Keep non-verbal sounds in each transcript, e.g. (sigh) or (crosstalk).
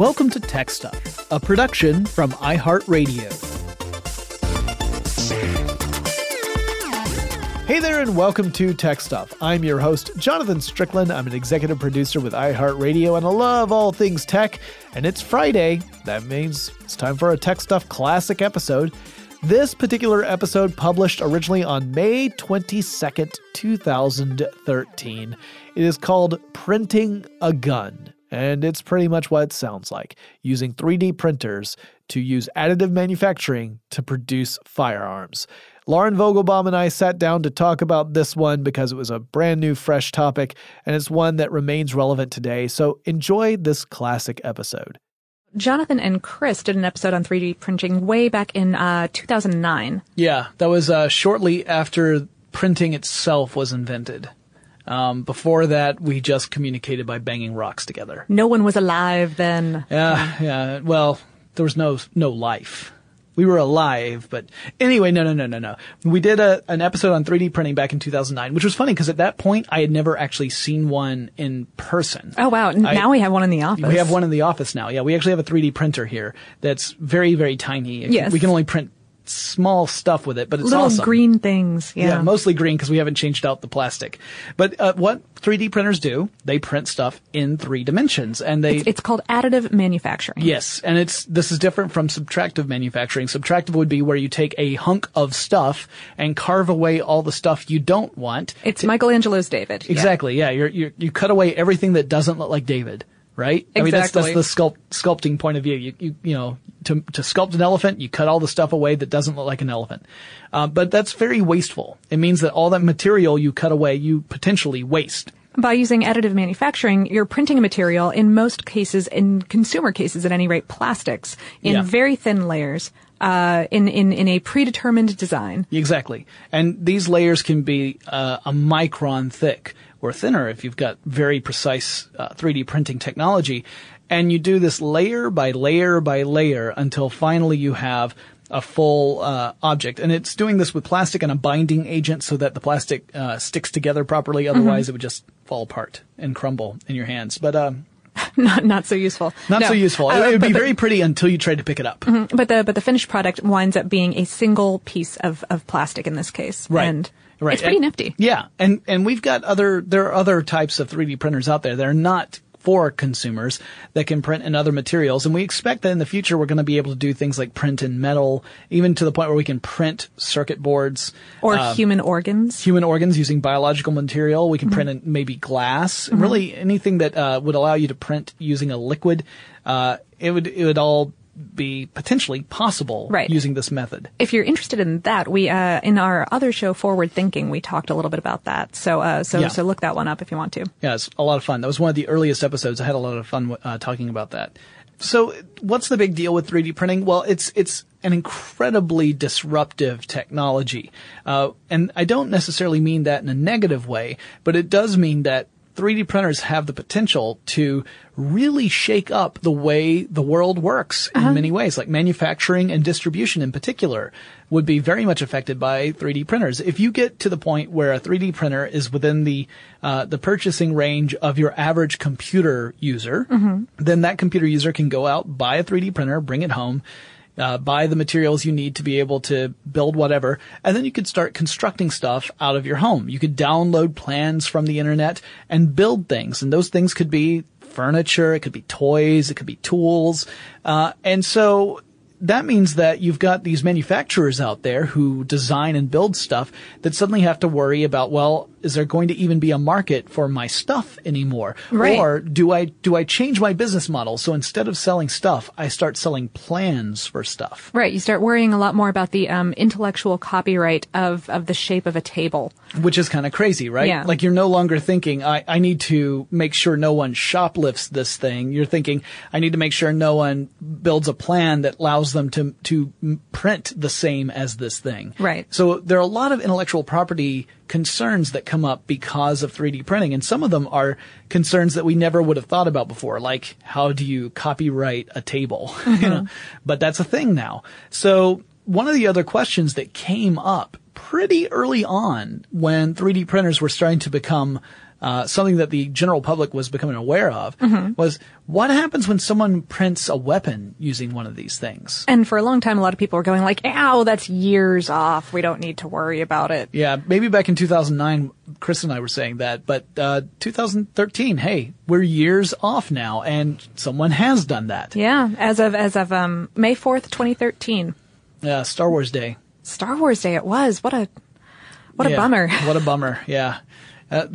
Welcome to Tech Stuff, a production from iHeartRadio. Hey there, and welcome to Tech Stuff. I'm your host, Jonathan Strickland. I'm an executive producer with iHeartRadio, and I love all things tech. And it's Friday. That means it's time for a Tech Stuff classic episode. This particular episode published originally on May 22nd, 2013. It is called Printing a Gun. And it's pretty much what it sounds like using 3D printers to use additive manufacturing to produce firearms. Lauren Vogelbaum and I sat down to talk about this one because it was a brand new, fresh topic, and it's one that remains relevant today. So enjoy this classic episode. Jonathan and Chris did an episode on 3D printing way back in uh, 2009. Yeah, that was uh, shortly after printing itself was invented. Um, before that, we just communicated by banging rocks together. No one was alive then. Yeah, yeah. Well, there was no no life. We were alive, but anyway, no, no, no, no, no. We did a, an episode on 3D printing back in 2009, which was funny because at that point I had never actually seen one in person. Oh wow! now we have one in the office. We have one in the office now. Yeah, we actually have a 3D printer here that's very, very tiny. Yes. We can only print small stuff with it, but it's little awesome. green things. Yeah, yeah mostly green because we haven't changed out the plastic. But uh, what 3D printers do, they print stuff in three dimensions, and they it's, it's, called additive manufacturing. Yes, and it's this is different from subtractive manufacturing. Subtractive would be where you take a hunk of stuff and carve away all the stuff you don't want. It's to, Michelangelo's David. Exactly. Yeah, yeah. you you cut away everything that doesn't look like David right? Exactly. I mean, that's, that's the sculpt, sculpting point of view. You, you, you know, to, to sculpt an elephant, you cut all the stuff away that doesn't look like an elephant. Uh, but that's very wasteful. It means that all that material you cut away, you potentially waste. By using additive manufacturing, you're printing a material, in most cases, in consumer cases at any rate, plastics, in yeah. very thin layers. Uh, in, in, in a predetermined design. Exactly. And these layers can be uh, a micron thick or thinner if you've got very precise uh, 3D printing technology. And you do this layer by layer by layer until finally you have a full uh, object. And it's doing this with plastic and a binding agent so that the plastic uh, sticks together properly. Mm-hmm. Otherwise, mm-hmm. it would just fall apart and crumble in your hands. But um, (laughs) not not so useful. Not no. so useful. Uh, it would be very pretty until you try to pick it up. Mm-hmm. But the but the finished product winds up being a single piece of, of plastic in this case. Right. And Right. It's pretty And- nifty. Yeah, and and we've got other there are other types of 3D printers out there that are not for consumers that can print in other materials, and we expect that in the future we're going to be able to do things like print in metal, even to the point where we can print circuit boards Or uh, human organs. human organs using biological material. We can Mm-hmm. print in maybe glass. Really, anything that uh, would allow you to print using a liquid, uh, it would it would all be potentially possible Right. using this method. if you're interested in that, we uh, in our other show, Forward Thinking, we talked a little bit about that. So, uh, so, Yeah. so look that one up if you want to. Yeah, it's a lot of fun. That was one of the earliest episodes. I had a lot of fun uh, talking about that. So, what's the big deal with 3D printing? Well, it's it's an incredibly disruptive technology, uh, and I don't necessarily mean that in a negative way, but it does mean that 3D printers have the potential to really shake up the way the world works in many ways, like manufacturing and distribution in particular would be very much affected by 3D printers. If you get to the point where a 3D printer is within the uh, the purchasing range of your average computer user, then that computer user can go out, buy a 3D printer, bring it home, uh, buy the materials you need to be able to build whatever, and then you could start constructing stuff out of your home. You could download plans from the internet and build things, and those things could be furniture, it could be toys, it could be tools, uh, and so that means that you've got these manufacturers out there who design and build stuff that suddenly have to worry about, well, is there going to even be a market for my stuff anymore? Right. Or do I, do I change my business model? So instead of selling stuff, I start selling plans for stuff. Right. You start worrying a lot more about the um, intellectual copyright of, of the shape of a table. Which is kind of crazy, right? Yeah. Like you're no longer thinking, I, I need to make sure no one shoplifts this thing. You're thinking, I need to make sure no one builds a plan that allows them to, to print the same as this thing. Right. So there are a lot of intellectual property concerns that come up because of 3D printing, and some of them are concerns that we never would have thought about before, like how do you copyright a table? (laughs) you know, uh-huh. but that's a thing now. So one of the other questions that came up pretty early on when 3D printers were starting to become uh, something that the general public was becoming aware of was what happens when someone prints a weapon using one of these things? And for a long time, a lot of people were going like, ow, that's years off. We don't need to worry about it. Yeah, maybe back in 2009, Chris and I were saying that, but uh, 2013, hey, we're years off now, and someone has done that. Yeah. As of, as of, um, May 4th, 2013. Uh, Star Wars Day. Star Wars Day it was. What a, what a bummer. What a bummer. Yeah. Uh,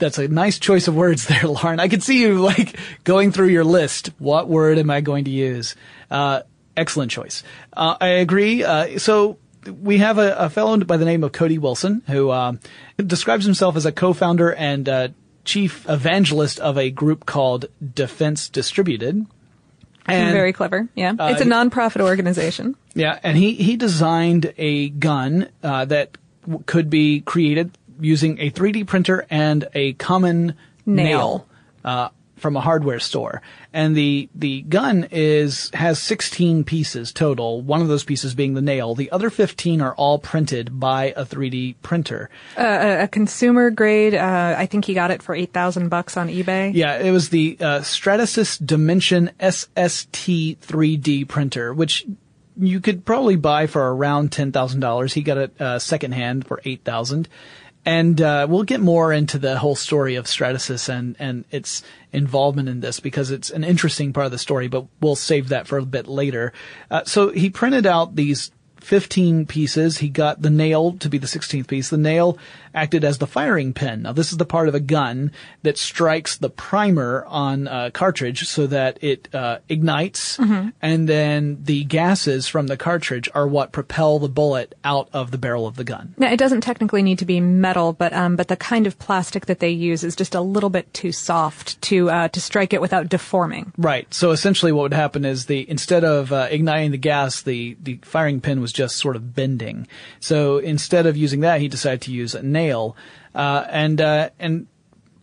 that's a nice choice of words (laughs) there, Lauren. I could see you like going through your list. What word am I going to use? Uh, excellent choice. Uh, I agree. Uh, so we have a, a fellow by the name of Cody Wilson who um, describes himself as a co-founder and uh, chief evangelist of a group called Defense Distributed. And Very clever. Yeah. Uh, it's a nonprofit organization. yeah, and he he designed a gun uh, that could be created using a 3D printer and a common Nail. nail, uh, from a hardware store. And the the gun is has 16 pieces total. One of those pieces being the nail. The other 15 are all printed by a 3D printer. A consumer grade, uh, I think he got it for 8,000 bucks on eBay. Yeah, it was the uh, Stratasys Dimension SST 3D printer, which you could probably buy for around ten thousand dollars. He got it uh, secondhand for eight thousand. And uh, we'll get more into the whole story of Stratasys and, and its involvement in this because it's an interesting part of the story, but we'll save that for a bit later. Uh, so he printed out these 15 pieces. He got the nail to be the 16th piece. The nail acted as the firing pin. Now this is the part of a gun that strikes the primer on a cartridge so that it uh, ignites and then the gases from the cartridge are what propel the bullet out of the barrel of the gun. Now, it doesn't technically need to be metal, but um, but the kind of plastic that they use is just a little bit too soft to uh, to strike it without deforming. Right. So essentially what would happen is the, instead of uh, igniting the gas, the, the firing pin was just sort of bending. So instead of using that, he decided to use a nail. Uh, and, uh, and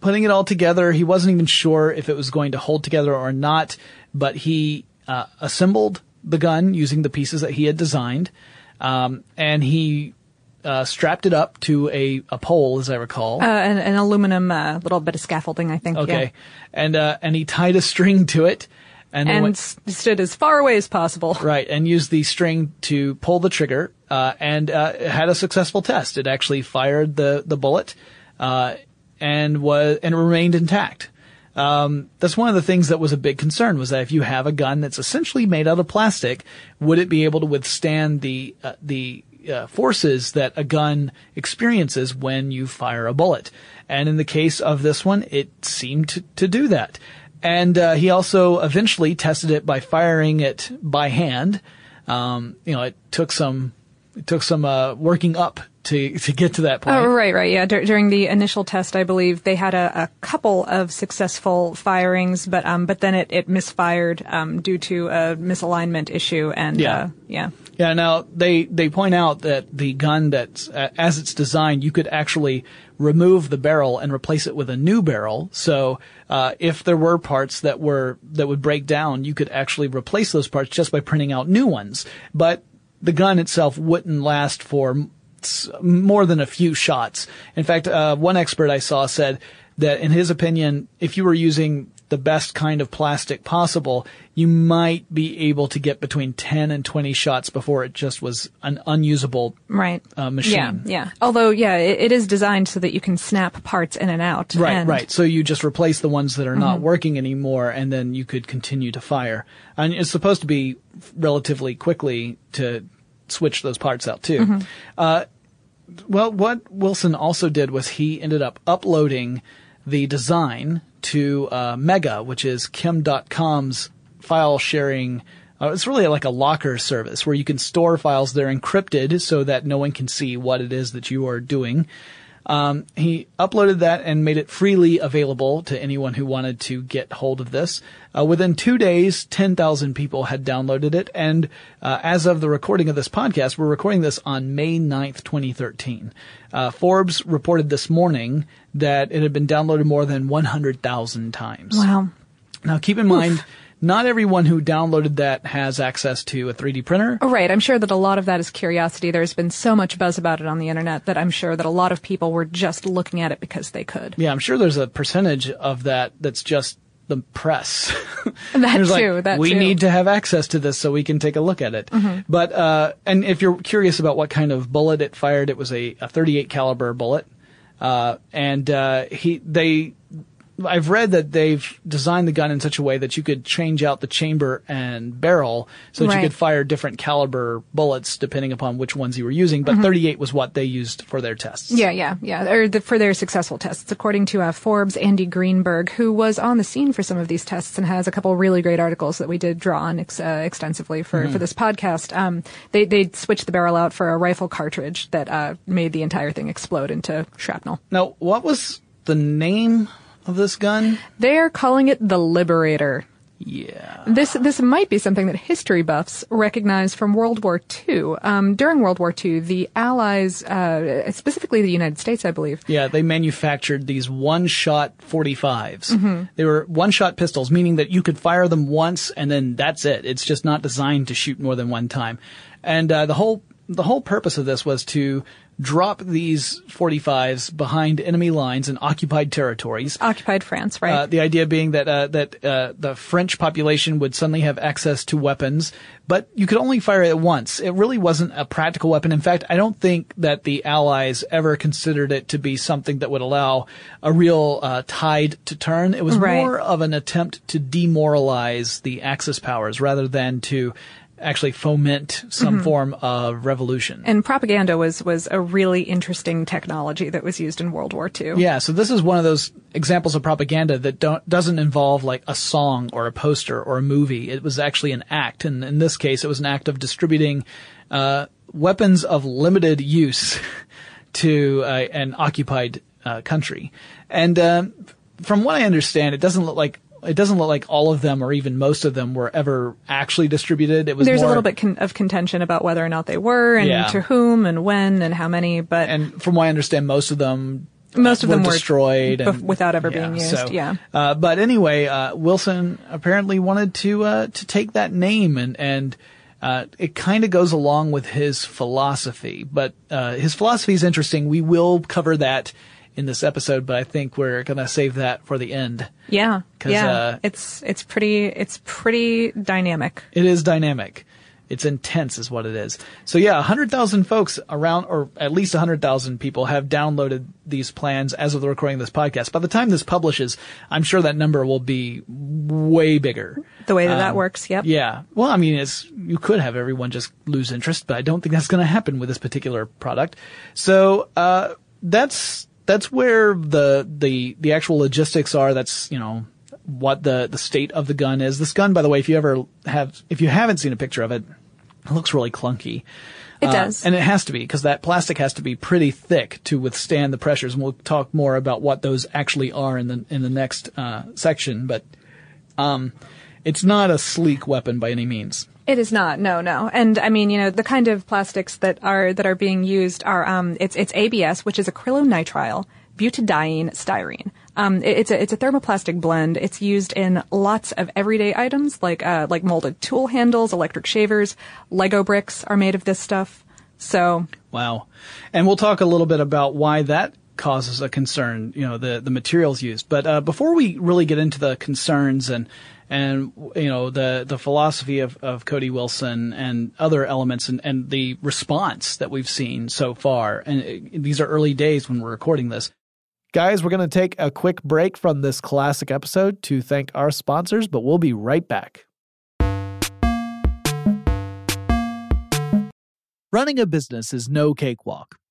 putting it all together, he wasn't even sure if it was going to hold together or not, but he, uh, assembled the gun using the pieces that he had designed. Um, and he, uh, strapped it up to a, a pole, as I recall. Uh, an, an aluminum uh, little bit of scaffolding, I think. Okay. Yeah. And, uh, and he tied a string to it. And, and went, stood as far away as possible. (laughs) right, and used the string to pull the trigger, uh, and uh, had a successful test. It actually fired the the bullet, uh, and was and remained intact. Um, that's one of the things that was a big concern was that if you have a gun that's essentially made out of plastic, would it be able to withstand the uh, the uh, forces that a gun experiences when you fire a bullet? And in the case of this one, it seemed to, to do that. And uh, he also eventually tested it by firing it by hand. Um, you know, it took some it took some uh, working up to to get to that point. Oh, right, right, yeah. Dur- during the initial test, I believe they had a, a couple of successful firings, but um, but then it, it misfired um, due to a misalignment issue, and Yeah. uh, yeah. Yeah, now they they point out that the gun that's uh, as it's designed, you could actually remove the barrel and replace it with a new barrel. So uh, if there were parts that were that would break down, you could actually replace those parts just by printing out new ones. But the gun itself wouldn't last for more than a few shots. In fact, uh, one expert I saw said that in his opinion, if you were using the best kind of plastic possible, you might be able to get between 10 and 20 shots before it just was an unusable Right. uh, machine. Yeah, yeah. Although, yeah, it, it is designed so that you can snap parts in and out. Right, and- right. So you just replace the ones that are Mm-hmm. not working anymore, and then you could continue to fire. And it's supposed to be relatively quickly to switch those parts out too. Mm-hmm. Uh, well, what Wilson also did was he ended up uploading the design to uh, Mega, which is Kim Dotcom's file sharing. Uh, it's really like a locker service where you can store files They're encrypted so that no one can see what it is that you are doing. Um, he uploaded that and made it freely available to anyone who wanted to get hold of this. Uh, within two days, 10,000 people had downloaded it. And uh, as of the recording of this podcast, we're recording this on May 9th, 2013. Uh, Forbes reported this morning that it had been downloaded more than 100,000 times. Wow. Now, keep in mind, not everyone who downloaded that has access to a 3D printer. Oh, right. I'm sure that a lot of that is curiosity. There's been so much buzz about it on the internet that I'm sure that a lot of people were just looking at it because they could. Yeah, I'm sure there's a percentage of that that's just the press. (laughs) That (laughs) There's like, too, that we too. Mm-hmm. need to have access to this so we can take a look at it. But uh, and if you're curious about what kind of bullet it fired, it was a, a 38 caliber bullet. Uh, and uh, he they I've read that they've designed the gun in such a way that you could change out the chamber and barrel so that you could fire different caliber bullets depending upon which ones you were using. Mm-hmm. But 38 was what they used for their tests. Yeah, yeah, yeah. Or the, for their successful tests, according to uh, Forbes, Andy Greenberg, who was on the scene for some of these tests and has a couple really great articles that we did draw on ex- uh, extensively for, for this podcast. Um, they they switched the barrel out for a rifle cartridge that uh, made the entire thing explode into shrapnel. Now, what was the name of this gun? They're calling it the Liberator. Yeah. This this might be something that history buffs recognize from World War II. Um, during World War II, the Allies, uh, specifically the United States, I believe, Yeah, they manufactured these one-shot 45s. They were one-shot pistols, meaning that you could fire them once and then that's it. It's just not designed to shoot more than one time. And uh, the whole the whole purpose of this was to drop these 45s behind enemy lines in occupied territories. occupied France, right? Uh, the idea being that uh, that uh, the French population would suddenly have access to weapons, but you could only fire it once. It really wasn't a practical weapon. In fact, I don't think that the Allies ever considered it to be something that would allow a real uh, tide to turn. It was Right. more of an attempt to demoralize the Axis powers rather than to actually foment some form of revolution. and propaganda was was a really interesting technology that was used in World War II. Yeah, so this is one of those examples of propaganda that don't doesn't involve like a song or a poster or a movie. It was actually an act, and in this case, it was an act of distributing uh, weapons of limited use (laughs) to uh, an occupied uh, country. And um from what I understand, it doesn't look like it doesn't look like all of them or even most of them were ever actually distributed. It was There's more, a little bit con- of contention about whether or not they were, and Yeah. to whom, and when, and how many. But and from what I understand, most of them Most of were them were destroyed bef- and, without ever being used, so, yeah. Uh, but anyway, uh, Wilson apparently wanted to uh, to take that name and and. Uh, it kind of goes along with his philosophy, but uh, his philosophy is interesting. We will cover that in this episode, but I think we're going to save that for the end. Yeah. Yeah. Uh, it's, it's pretty, it's pretty dynamic. It is dynamic. It's intense is what it is. So yeah, 100,000 folks around, or at least 100,000 people have downloaded these plans as of the recording of this podcast. By the time this publishes, I'm sure that number will be way bigger. The way that um, that works, yep. Yeah. Well, I mean, it's, you could have everyone just lose interest, but I don't think that's going to happen with this particular product. So, uh, that's, that's where the, the, the actual logistics are. That's, you know, what the, the state of the gun is. This gun, by the way, if you ever have, if you haven't seen a picture of it, it looks really clunky. It uh, does. And it has to be because that plastic has to be pretty thick to withstand the pressures. And we'll talk more about what those actually are in the, in the next, uh, section. But, um, it's not a sleek weapon by any means. It is not. No, no. And I mean, you know, the kind of plastics that are, that are being used are, um, it's, it's ABS, which is acrylonitrile butadiene styrene. Um, it, it's a it's a thermoplastic blend. It's used in lots of everyday items like uh, like molded tool handles, electric shavers, Lego bricks are made of this stuff. So wow, and we'll talk a little bit about why that causes a concern. You know, the the materials used. But uh, before we really get into the concerns and and you know the the philosophy of, of Cody Wilson and other elements and, and the response that we've seen so far. And uh, these are early days when we're recording this. Guys, we're going to take a quick break from this classic episode to thank our sponsors, but we'll be right back. Running a business is no cakewalk.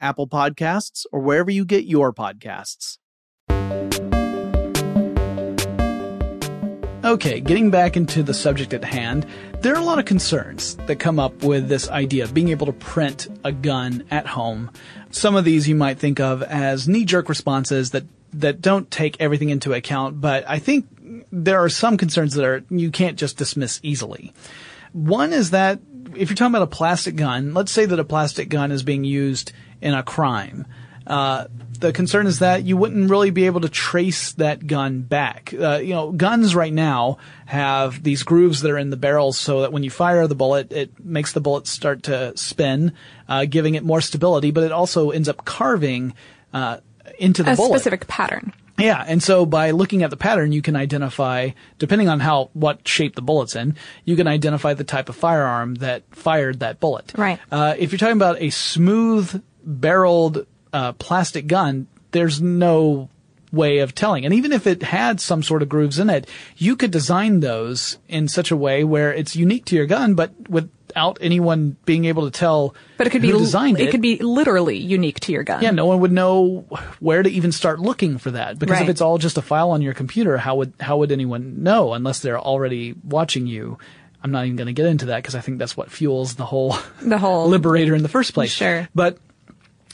Apple Podcasts, or wherever you get your podcasts. Okay, getting back into the subject at hand, there are a lot of concerns that come up with this idea of being able to print a gun at home. Some of these you might think of as knee jerk responses that, that don't take everything into account, but I think there are some concerns that are you can't just dismiss easily. One is that if you're talking about a plastic gun, let's say that a plastic gun is being used in a crime. Uh, the concern is that you wouldn't really be able to trace that gun back. Uh, you know, guns right now have these grooves that are in the barrels so that when you fire the bullet, it makes the bullet start to spin, uh, giving it more stability, but it also ends up carving uh, into the bullet. a bullet. specific pattern. Yeah, and so by looking at the pattern, you can identify, depending on how what shape the bullet's in, you can identify the type of firearm that fired that bullet. Right. Uh, if you're talking about a smooth barreled uh, plastic gun, there's no way of telling. And even if it had some sort of grooves in it, you could design those in such a way where it's unique to your gun, but without anyone being able to tell But it could be designed it. could be literally unique to your gun. Yeah, no one would know where to even start looking for that because if it's all just a file on your computer, how would how would anyone know unless they're already watching you? I'm not even going to get into that because I think that's what fuels the whole The whole- (laughs) liberator in the first place. Sure. but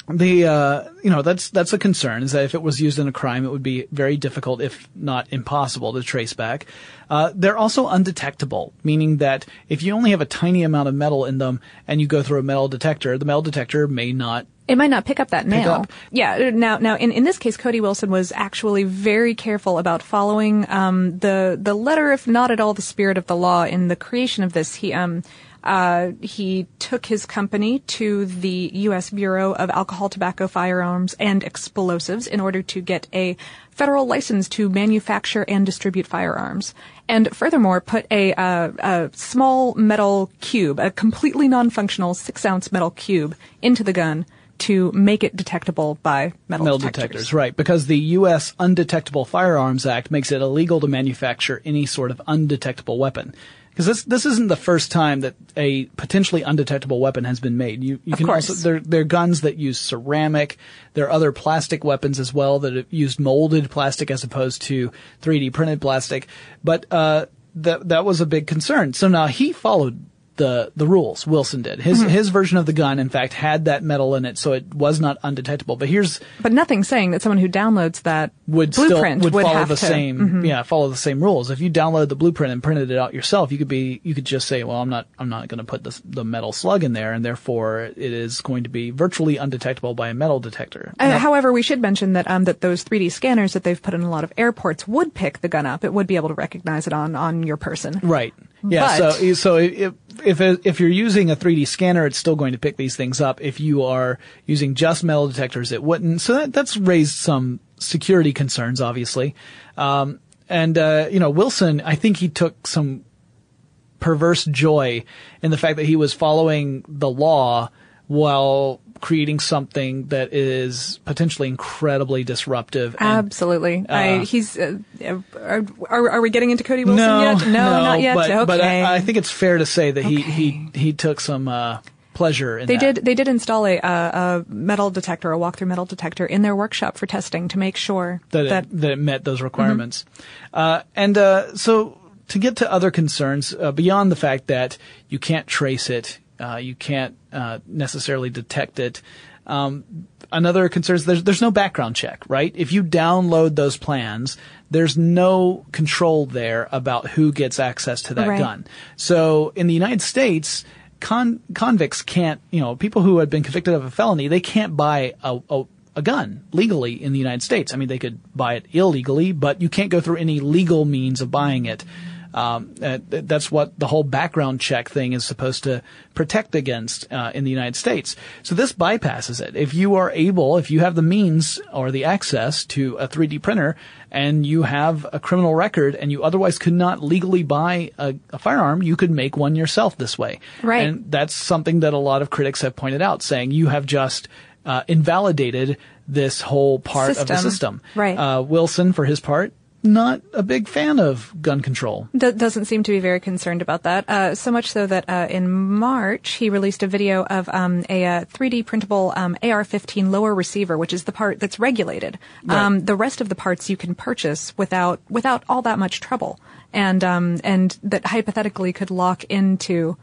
the uh, you know that's that's a concern is that if it was used in a crime, it would be very difficult, if not impossible, to trace back. Uh, they're also undetectable, meaning that if you only have a tiny amount of metal in them and you go through a metal detector, the metal detector may not It might not pick up that nail. up. Yeah. Now, now, in, in this case, Cody Wilson was actually very careful about following um, the the letter, if not at all the spirit of the law, in the creation of this. He um. Uh, he took his company to the U.S. Bureau of Alcohol, Tobacco, Firearms, and Explosives in order to get a federal license to manufacture and distribute firearms. And furthermore, put a, uh, a small metal cube, a completely non-functional six-ounce metal cube, into the gun to make it detectable by metal, metal detectors. detectors. right? Because the U.S. Undetectable Firearms Act makes it illegal to manufacture any sort of undetectable weapon. Because this this isn't the first time that a potentially undetectable weapon has been made. You you Of can course. also there there are guns that use ceramic. There are other plastic weapons as well that have used molded plastic as opposed to 3D printed plastic. But uh, that that was a big concern. So now he followed the the rules. Wilson did. His Mm-hmm. his version of the gun, in fact, had that metal in it, so it was not undetectable. But here's But nothing saying that someone who downloads that would blueprint still would, follow have the to, Mm-hmm. same yeah follow the same rules if you downloaded the blueprint and printed it out yourself you could be you could just say well i'm not i'm not going to put this, the metal slug in there and therefore it is going to be virtually undetectable by a metal detector Uh, however, we should mention that um, that those 3D scanners that they've put in a lot of airports would pick the gun up. It would be able to recognize it on on your person. right yeah But- so so if if if you're using a 3d scanner it's still going to pick these things up. If you are using just metal detectors it wouldn't. So that, that's raised some security concerns obviously. Um, and uh, you know wilson i think he took some perverse joy in the fact that he was following the law while creating something that is potentially incredibly disruptive. and- Absolutely. I, he's. Uh, uh, are, are we getting into Cody Wilson no, yet? No, not yet. But, okay. but I, I think it's fair to say that he Okay. he he took some uh, pleasure in They that. did. They did install a, a, a metal detector, a walk-through metal detector, in their workshop for testing to make sure that that, it, that it met Mm-hmm. those requirements. Uh, and uh, so to get to other concerns uh, beyond the fact that you can't trace it, uh, you can't uh, necessarily detect it. Um, another concern is there's there's no background check, right? If you download those plans, there's no control there about who gets access to that Right. gun. So in the United States, con- convicts can't, you know, people who have been convicted of a felony, they can't buy a, a, a gun legally in the United States. I mean, they could buy it illegally, but you can't go through any legal means of buying it. Um, uh, that's what the whole background check thing is supposed to protect against uh, in the United States. So this bypasses it. If you are able, if you have the means or the access to a 3D printer and you have a criminal record and you otherwise could not legally buy a, a firearm, you could make one yourself this way. Right. And that's something that a lot of critics have pointed out, saying you have just uh, invalidated this whole part of the System. system. Right. Uh, Wilson, for his part, not a big fan of gun control. Do- doesn't seem to be very concerned about that. Uh, so much so that uh, in March he released a video of um, a uh, 3D printable um, AR-15 lower receiver, which is the part that's regulated. Um, the rest of the parts you can purchase without without all that much trouble, and um, and that hypothetically could lock into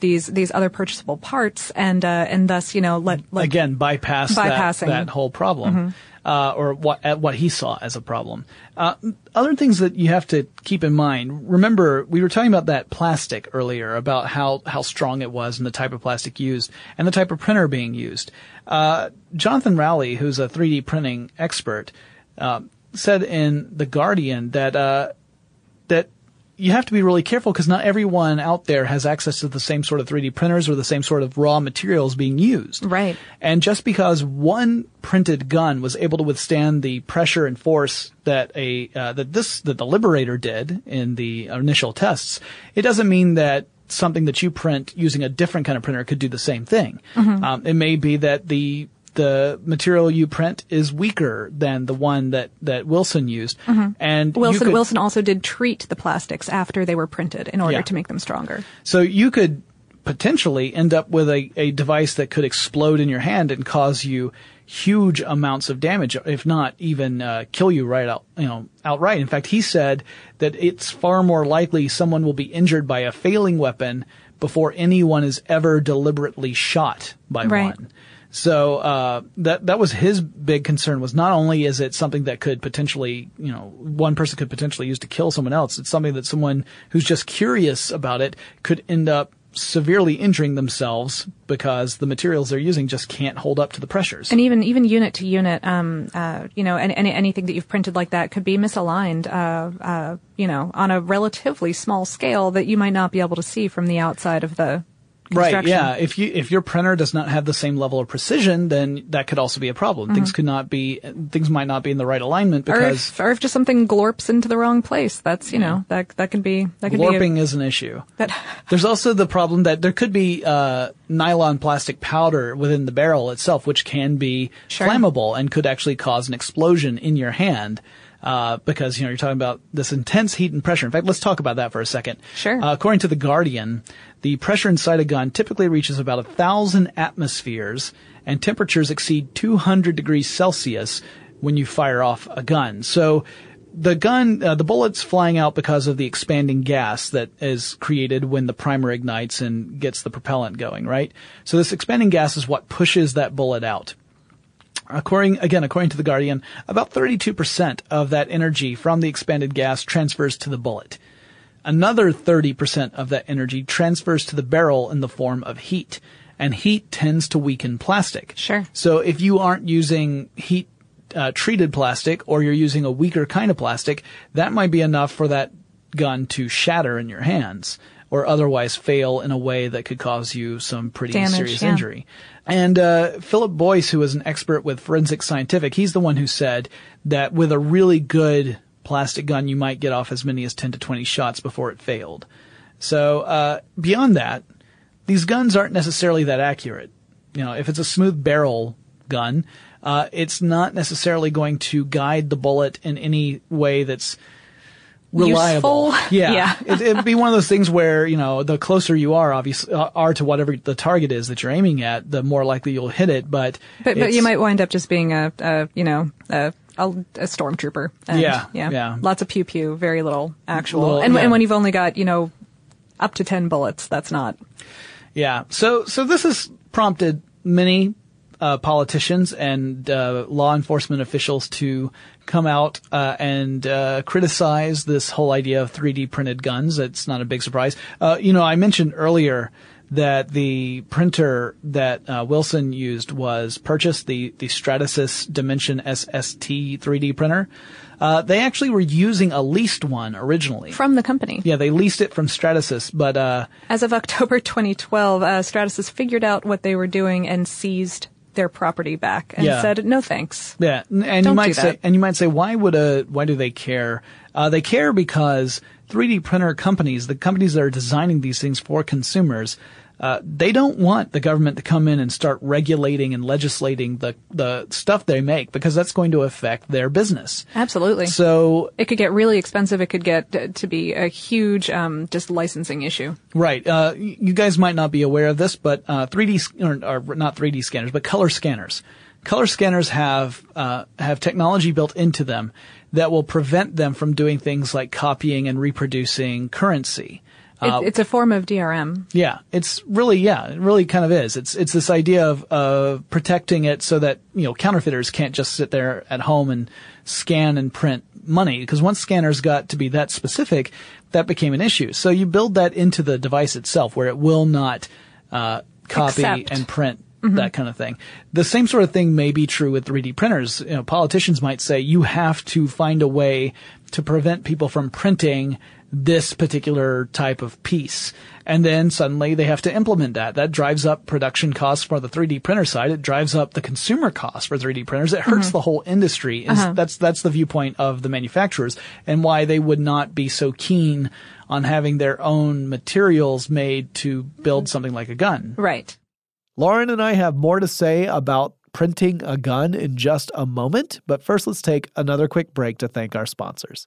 these these other purchasable parts, and uh, and thus you know let, let Again, bypass Bypassing. That, that whole problem. Uh, or what at what he saw as a problem. Uh, other things that you have to keep in mind. Remember, we were talking about that plastic earlier, about how how strong it was and the type of plastic used and the type of printer being used. Uh, Jonathan Rowley, who's a 3D printing expert, uh, said in the Guardian that uh, you have to be really careful because not everyone out there has access to the same sort of 3D printers or the same sort of raw materials being used. Right. And just because one printed gun was able to withstand the pressure and force that a uh, that this that the Liberator did in the initial tests, it doesn't mean that something that you print using a different kind of printer could do the same thing. Um, it may be that the the material you print is weaker than the one that, that Wilson used. And you Wilson could- Wilson also did treat the plastics after they were printed in order Yeah. to make them stronger. So you could potentially end up with a, a device that could explode in your hand and cause you huge amounts of damage, if not even uh, kill you right out, you know, outright. In fact, he said that it's far more likely someone will be injured by a failing weapon before anyone is ever deliberately shot by Right. one. So uh, that that was his big concern was not only is it something that could potentially you know one person could potentially use to kill someone else. It's something that someone who's just curious about it could end up severely injuring themselves because the materials they're using just can't hold up to the pressures. And even even unit to unit, um, uh, you know, any, any anything that you've printed like that could be misaligned, uh, uh, you know, on a relatively small scale that you might not be able to see from the outside of the Right. Yeah. If you if your printer does not have the same level of precision, then that could also be a problem. Things could not be things might not be in the right alignment Mm-hmm. Or because if, or if just something glorps into the wrong place, that's you know that that can be that could warping be is an issue. that (laughs) There's also the problem that there could be uh, nylon plastic powder within the barrel itself, which can be Sure. flammable and could actually cause an explosion in your hand. Uh, because you know you're talking about this intense heat and pressure. In fact, let's talk about that for a second. Sure. Uh, according to the Guardian, the pressure inside a gun typically reaches about a thousand atmospheres, and temperatures exceed 200 degrees Celsius when you fire off a gun. So the gun, uh, the bullet's flying out because of the expanding gas that is created when the primer ignites and gets the propellant going, right? So this expanding gas is what pushes that bullet out. According, again, according to the Guardian, about 32% of that energy from the expanded gas transfers to the bullet. Another 30% of that energy transfers to the barrel in the form of heat. And heat tends to weaken plastic. Sure. So if you aren't using heat uh, treated plastic or you're using a weaker kind of plastic, that might be enough for that gun to shatter in your hands or otherwise fail in a way that could cause you some pretty Damage, serious yeah. injury. And uh, Philip Boyce, who is an expert with Forensic Scientific, he's the one who said that with a really good plastic gun, you might get off as many as 10 to 20 shots before it failed. So uh, beyond that, these guns aren't necessarily that accurate. You know, if it's a smooth barrel gun, uh, it's not necessarily going to guide the bullet in any way that's reliable. Useful? (laughs) Yeah, Yeah. it, it'd be one of those things where you know the closer you are, obviously, uh, are to whatever the target is that you're aiming at, the more likely you'll hit it. But but, but you might wind up just being a, a you know a, a, a stormtrooper. And, Yeah, yeah, yeah. Lots of pew pew, very little actual. Little- and, yeah. and when you've only got you know up to ten bullets, that's not. Yeah. So so this has prompted many uh, politicians and uh, law enforcement officials to come out uh, and uh, criticize this whole idea of 3D printed guns. It's not a big surprise. Uh, you know, I mentioned earlier that the printer that uh, Wilson used was purchased the the Stratasys Dimension SST 3D printer. Uh, they actually were using a leased one originally. From the company. yeah, they leased it from Stratasys, but uh, As of October 2012, uh, Stratasys figured out what they were doing and seized their property back and Yeah. said, "No thanks." Yeah, n- and you might say, and you might say, why would a, why do they care? Uh, they care because 3D printer companies, the companies that are designing these things for consumers, uh, they don't want the government to come in and start regulating and legislating the the stuff they make because that's going to affect their business. Absolutely. So it could get really expensive. It could get uh, to be a huge um, just licensing issue. Right. Uh, you guys might not be aware of this, but uh, 3D sc- or, or not 3D scanners, but color scanners. Color scanners have uh, have technology built into them that will prevent them from doing things like copying and reproducing currency. It, it's a form of DRM. Yeah, it's really yeah, it really kind of is. It's it's this idea of of protecting it so that you know counterfeiters can't just sit there at home and scan and print money because once scanners got to be that specific, that became an issue. So you build that into the device itself where it will not uh, copy Accept. and print that kind of thing. The same sort of thing may be true with 3D printers. You know, politicians might say you have to find a way to prevent people from printing this particular type of piece. And then suddenly they have to implement that. That drives up production costs for the 3D printer side. It drives up the consumer costs for 3D printers. It hurts mm-hmm. the whole industry. Is uh-huh. That's, that's the viewpoint of the manufacturers and why they would not be so keen on having their own materials made to build something like a gun. Right. Lauren and I have more to say about printing a gun in just a moment, but first let's take another quick break to thank our sponsors.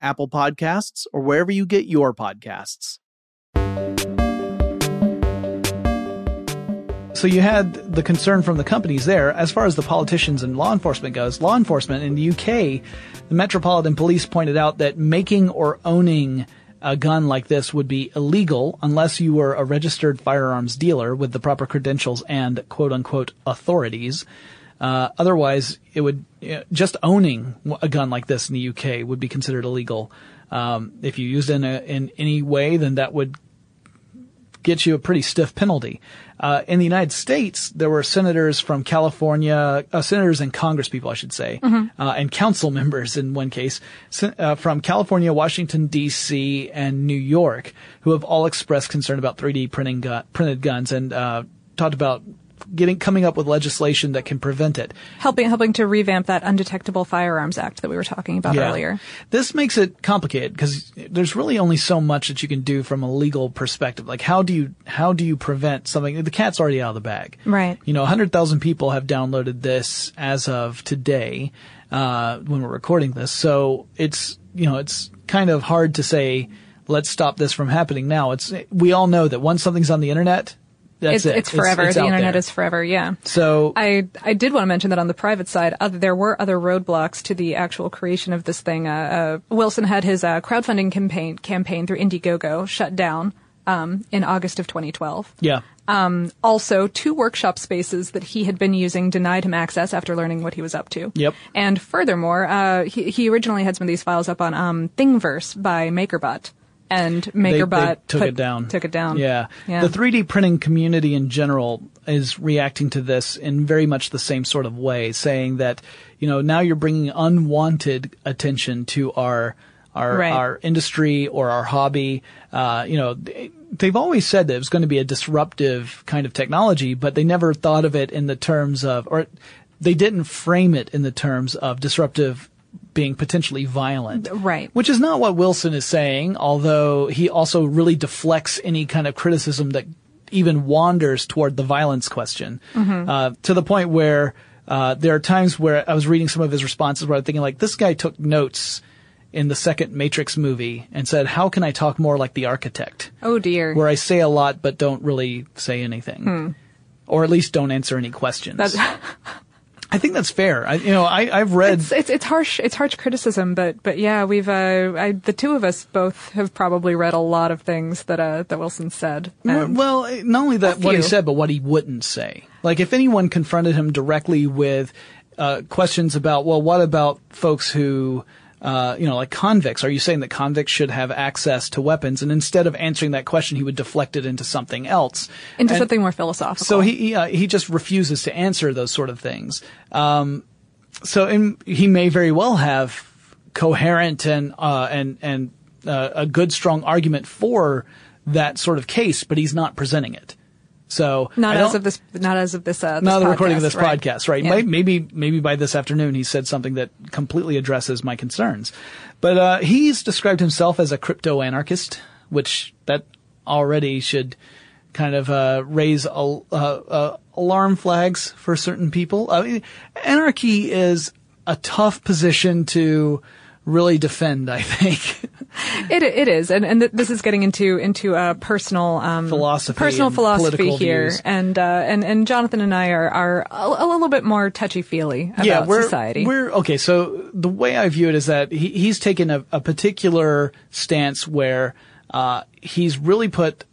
Apple Podcasts, or wherever you get your podcasts. So you had the concern from the companies there. As far as the politicians and law enforcement goes, law enforcement in the UK, the Metropolitan Police pointed out that making or owning a gun like this would be illegal unless you were a registered firearms dealer with the proper credentials and quote unquote authorities. Uh, otherwise, it would you know, just owning a gun like this in the UK would be considered illegal. Um, if you used it in, a, in any way, then that would get you a pretty stiff penalty. Uh, in the United States, there were senators from California, uh, senators and Congress people, I should say, uh, and council (laughs) members in one case, uh, from California, Washington D.C., and New York, who have all expressed concern about 3D printing gu- printed guns and uh, talked about getting coming up with legislation that can prevent it. Helping helping to revamp that Undetectable Firearms Act that we were talking about earlier. This makes it complicated because there's really only so much that you can do from a legal perspective. Like how do you how do you prevent something? The cat's already out of the bag. Right. You know, 100,000 people have downloaded this as of today uh, when we're recording this. So it's you know it's kind of hard to say let's stop this from happening now. It's we all know that once something's on the internet, that's it's, it. it's forever. it's the internet there. is forever. Yeah. So I I did want to mention that on the private side, other, there were other roadblocks to the actual creation of this thing. Uh, uh, Wilson had his uh, crowdfunding campaign campaign through Indiegogo shut down um, in August of 2012. yeah. Also, two workshop spaces that he had been using denied him access after learning what he was up to. Yep. And furthermore, uh, he, he originally had some of these files up on um, Thingiverse by MakerBot, and MakerBot took put- it down. Took it down. Yeah. Yeah. The 3D printing community in general is reacting to this in very much the same sort of way, saying that, you know, now you're bringing unwanted attention to our, our, Right. our industry or our hobby. Uh, you know, they've always said that it was going to be a disruptive kind of technology, but they never thought of it in the terms of, or they didn't frame it in the terms of disruptive being potentially violent. Right. Which is not what Wilson is saying, although he also really deflects any kind of criticism that even wanders toward the violence question. Uh, to the point where uh, there are times where I was reading some of his responses where I'm thinking like, this guy took notes in the second Matrix movie and said, how can I talk more like the architect? Oh dear. Where I say a lot but don't really say anything. Or at least don't answer any questions. (laughs) I think that's fair. I, you know, I, I've read. It's, it's it's harsh it's harsh criticism, but but yeah, we've uh, I, the two of us both have probably read a lot of things that uh, that Wilson said. Well, not only that, what he said, but what he wouldn't say. Like, if anyone confronted him directly with uh, questions about, well, what about folks who, uh, you know, like convicts? Are you saying that convicts should have access to weapons? And instead of answering that question, he would deflect it into something else. into And- something more philosophical. so he he, uh, he just refuses to answer those sort of things. Um, so and he may very well have coherent and uh, and and uh, a good strong argument for that sort of case, but he's not presenting it. So not as of this not as of this uh, this not the recording of this right. podcast, right? Yeah. May- Maybe maybe by this afternoon he said something that completely addresses my concerns. But uh, he's described himself as a crypto anarchist, which that already should kind of uh, raise al- uh, uh, alarm flags for certain people. I mean, anarchy is a tough position to really defend. I think. (laughs) It it is, and and th- this is getting into into uh, personal um, Philosophy personal philosophy here, views. and uh, and and Jonathan and I are are a, a little bit more touchy feely about yeah, we're, society. We're okay. So the way I view it is that he, he's taken a, a particular stance where uh, he's really put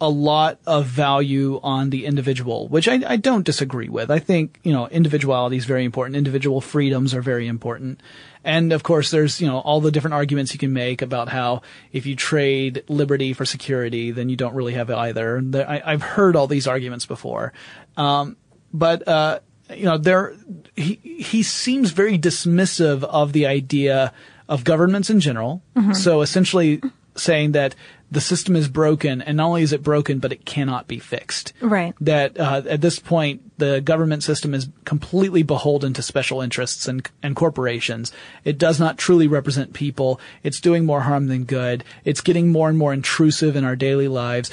a lot of value on the individual, which I, I don't disagree with. I think you know individuality is very important. Individual freedoms are very important, and of course, there's you know all the different arguments you can make about how if you trade liberty for security, then you don't really have either. I, I've heard all these arguments before. Um, but uh, you know, there he he seems very dismissive of the idea of governments in general. So essentially, saying that the system is broken, and not only is it broken, but it cannot be fixed. Right. That uh, at this point, the government system is completely beholden to special interests and and corporations. It does not truly represent people. It's doing more harm than good. It's getting more and more intrusive in our daily lives.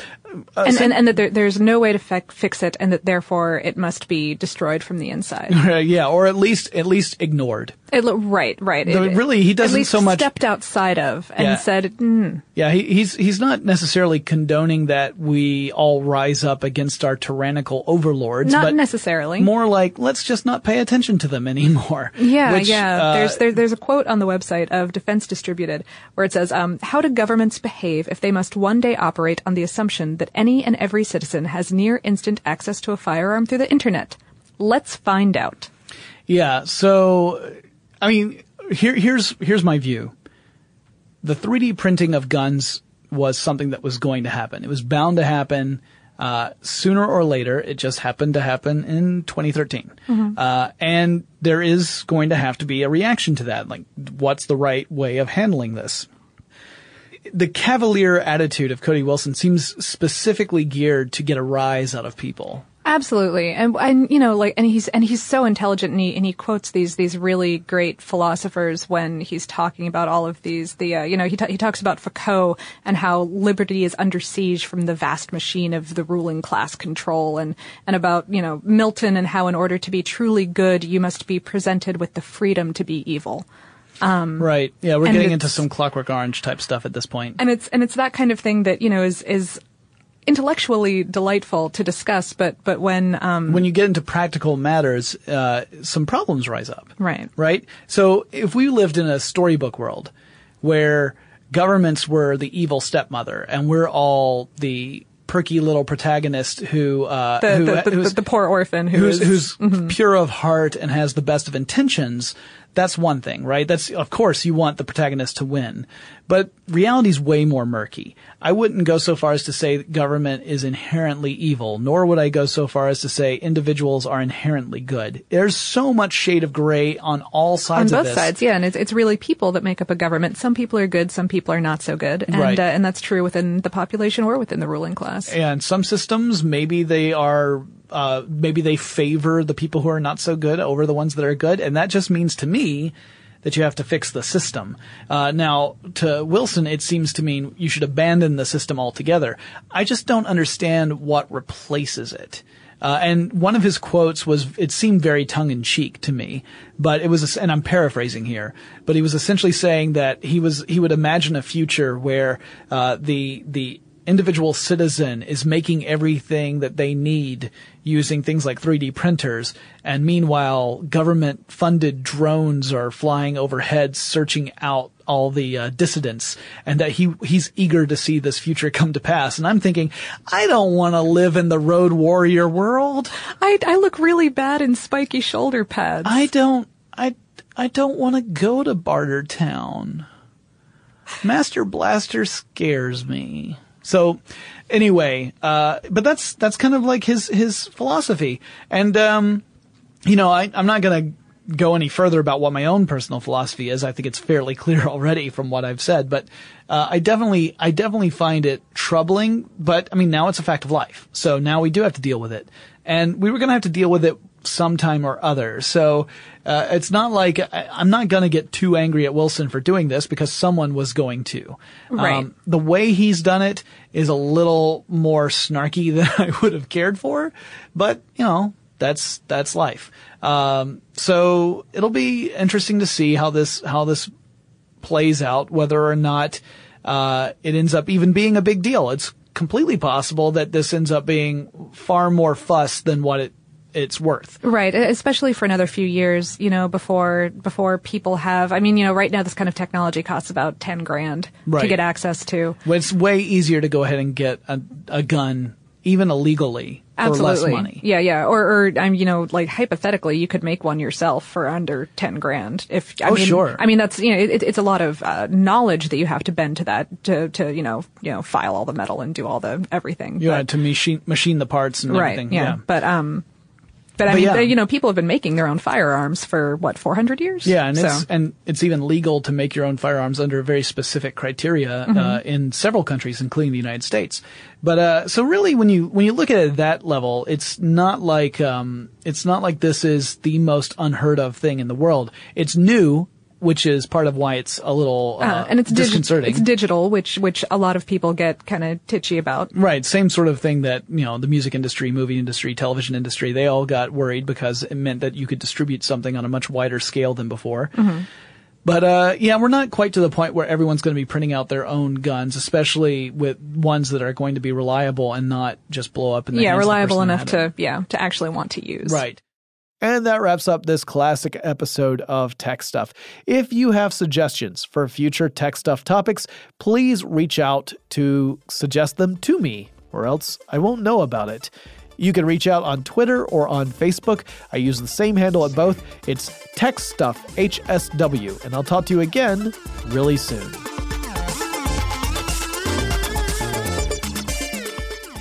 Uh, and, so- and, and that there, there's no way to fe- fix it, and that therefore it must be destroyed from the inside. (laughs) yeah, or at least at least ignored. It, right, right. It- really, he doesn't so much- stepped outside of and Yeah. said, mm, Yeah, he, he's he's not necessarily condoning that we all rise up against our tyrannical overlords. Not necessarily. More like let's just not pay attention to them (laughs) anymore. Yeah, Which, yeah. uh, there's there, there's a quote on the website of Defense Distributed where it says, um, "How do governments behave if they must one day operate on the assumption that any and every citizen has near instant access to a firearm through the internet? Let's find out." Yeah. So, I mean, here here's here's my view. The 3D printing of guns was something that was going to happen. It was bound to happen. Uh, sooner or later, it just happened to happen in 2013. Uh, and there is going to have to be a reaction to that. Like, what's the right way of handling this? The cavalier attitude of Cody Wilson seems specifically geared to get a rise out of people. Absolutely, and and you know, like, and he's and he's so intelligent, and he and he quotes these these really great philosophers when he's talking about all of these. The uh, you know he ta- he talks about Foucault and how liberty is under siege from the vast machine of the ruling class control, and and about you know Milton and how in order to be truly good, you must be presented with the freedom to be evil. Um, right. Yeah, we're getting into some Clockwork Orange type stuff at this point. and it's and it's that kind of thing that you know is is intellectually delightful to discuss, but but when um, when you get into practical matters, uh, some problems rise up. Right. Right. So if we lived in a storybook world where governments were the evil stepmother and we're all the perky little protagonist who, uh, the, who the, the, the poor orphan who who's, is- who's (laughs) pure of heart and has the best of intentions, that's one thing, right? That's, of course, you want the protagonist to win. But reality's way more murky. I wouldn't go so far as to say government is inherently evil, nor would I go so far as to say individuals are inherently good. There's so much shade of gray on all on sides of both sides, yeah, and it's it's really people that make up a government. Some people are good, some people are not so good, and Right. uh, and that's true within the population or within the ruling class. And some systems, maybe they are, uh, maybe they favor the people who are not so good over the ones that are good. And that just means to me that you have to fix the system. Uh, now, to Wilson, it seems to mean you should abandon the system altogether. I just don't understand what replaces it. Uh, and one of his quotes was, it seemed very tongue in cheek to me, but it was, and I'm paraphrasing here, but he was essentially saying that he was, he would imagine a future where, uh, the, the individual citizen is making everything that they need using things like 3D printers, and meanwhile, government funded drones are flying overhead searching out all the uh, dissidents, and that he he's eager to see this future come to pass. And I'm thinking, I don't want to live in the road warrior world. I I look really bad in spiky shoulder pads. I don't I I don't want to go to Barter Town. Master Blaster scares me. So anyway, uh, but that's that's kind of like his his philosophy. And um, you know, I, I'm not gonna go any further about what my own personal philosophy is. I think it's fairly (laughs) clear already from what I've said. But uh, I definitely I definitely find it troubling. But I mean, now it's a fact of life. So now we do have to deal with it, and we were gonna have to deal with it sometime or other. So uh, it's not like I, I'm not going to get too angry at Wilson for doing this because someone was going to. Um, Right. the way he's done it is a little more snarky (laughs) than I would have cared for, but you know that's that's life. Um, so it'll be interesting to see how this how this plays out, whether or not uh, it ends up even being a big deal. It's completely possible that this ends up being far more fuss than what it it's worth. Right, especially for another few years, you know, before before people have. I mean, you know, right now this kind of technology costs about ten grand Right. to get access to. When it's way easier to go ahead and get a, a gun, even illegally, for less money. yeah, yeah. Or, or I'm, you know, like hypothetically, you could make one yourself for under ten grand. If I Oh, mean, sure. I mean, that's you know, it, it's a lot of uh, knowledge that you have to bend to that to to you know you know file all the metal and do all the everything. You But- to machine machine the parts and right, everything. yeah. But um, but I But mean, yeah. you know, people have been making their own firearms for what 400 years. Yeah, and so. it's and it's even legal to make your own firearms under very specific criteria uh, Mm-hmm. in several countries, including the United States. But uh, so really, when you when you look at it at that level, it's not like um, it's not like this is the most unheard of thing in the world. It's new, which is part of why it's a little uh, Uh, and it's digi- disconcerting. it's digital, which which a lot of people get kind of titchy about. Right, same sort of thing that, you know, the music industry, movie industry, television industry, they all got worried because it meant that you could distribute something on a much wider scale than before. But, uh, yeah, we're not quite to the point where everyone's going to be printing out their own guns, especially with ones that are going to be reliable and not just blow up in the Yeah, hands of the reliable enough had it. to yeah to actually want to use. Right. And that wraps up this classic episode of Tech Stuff. If you have suggestions for future Tech Stuff topics, please reach out to suggest them to me, or else I won't know about it. You can reach out on Twitter or on Facebook. I use the same handle at both. It's Tech Stuff HSW, and I'll talk to you again really soon.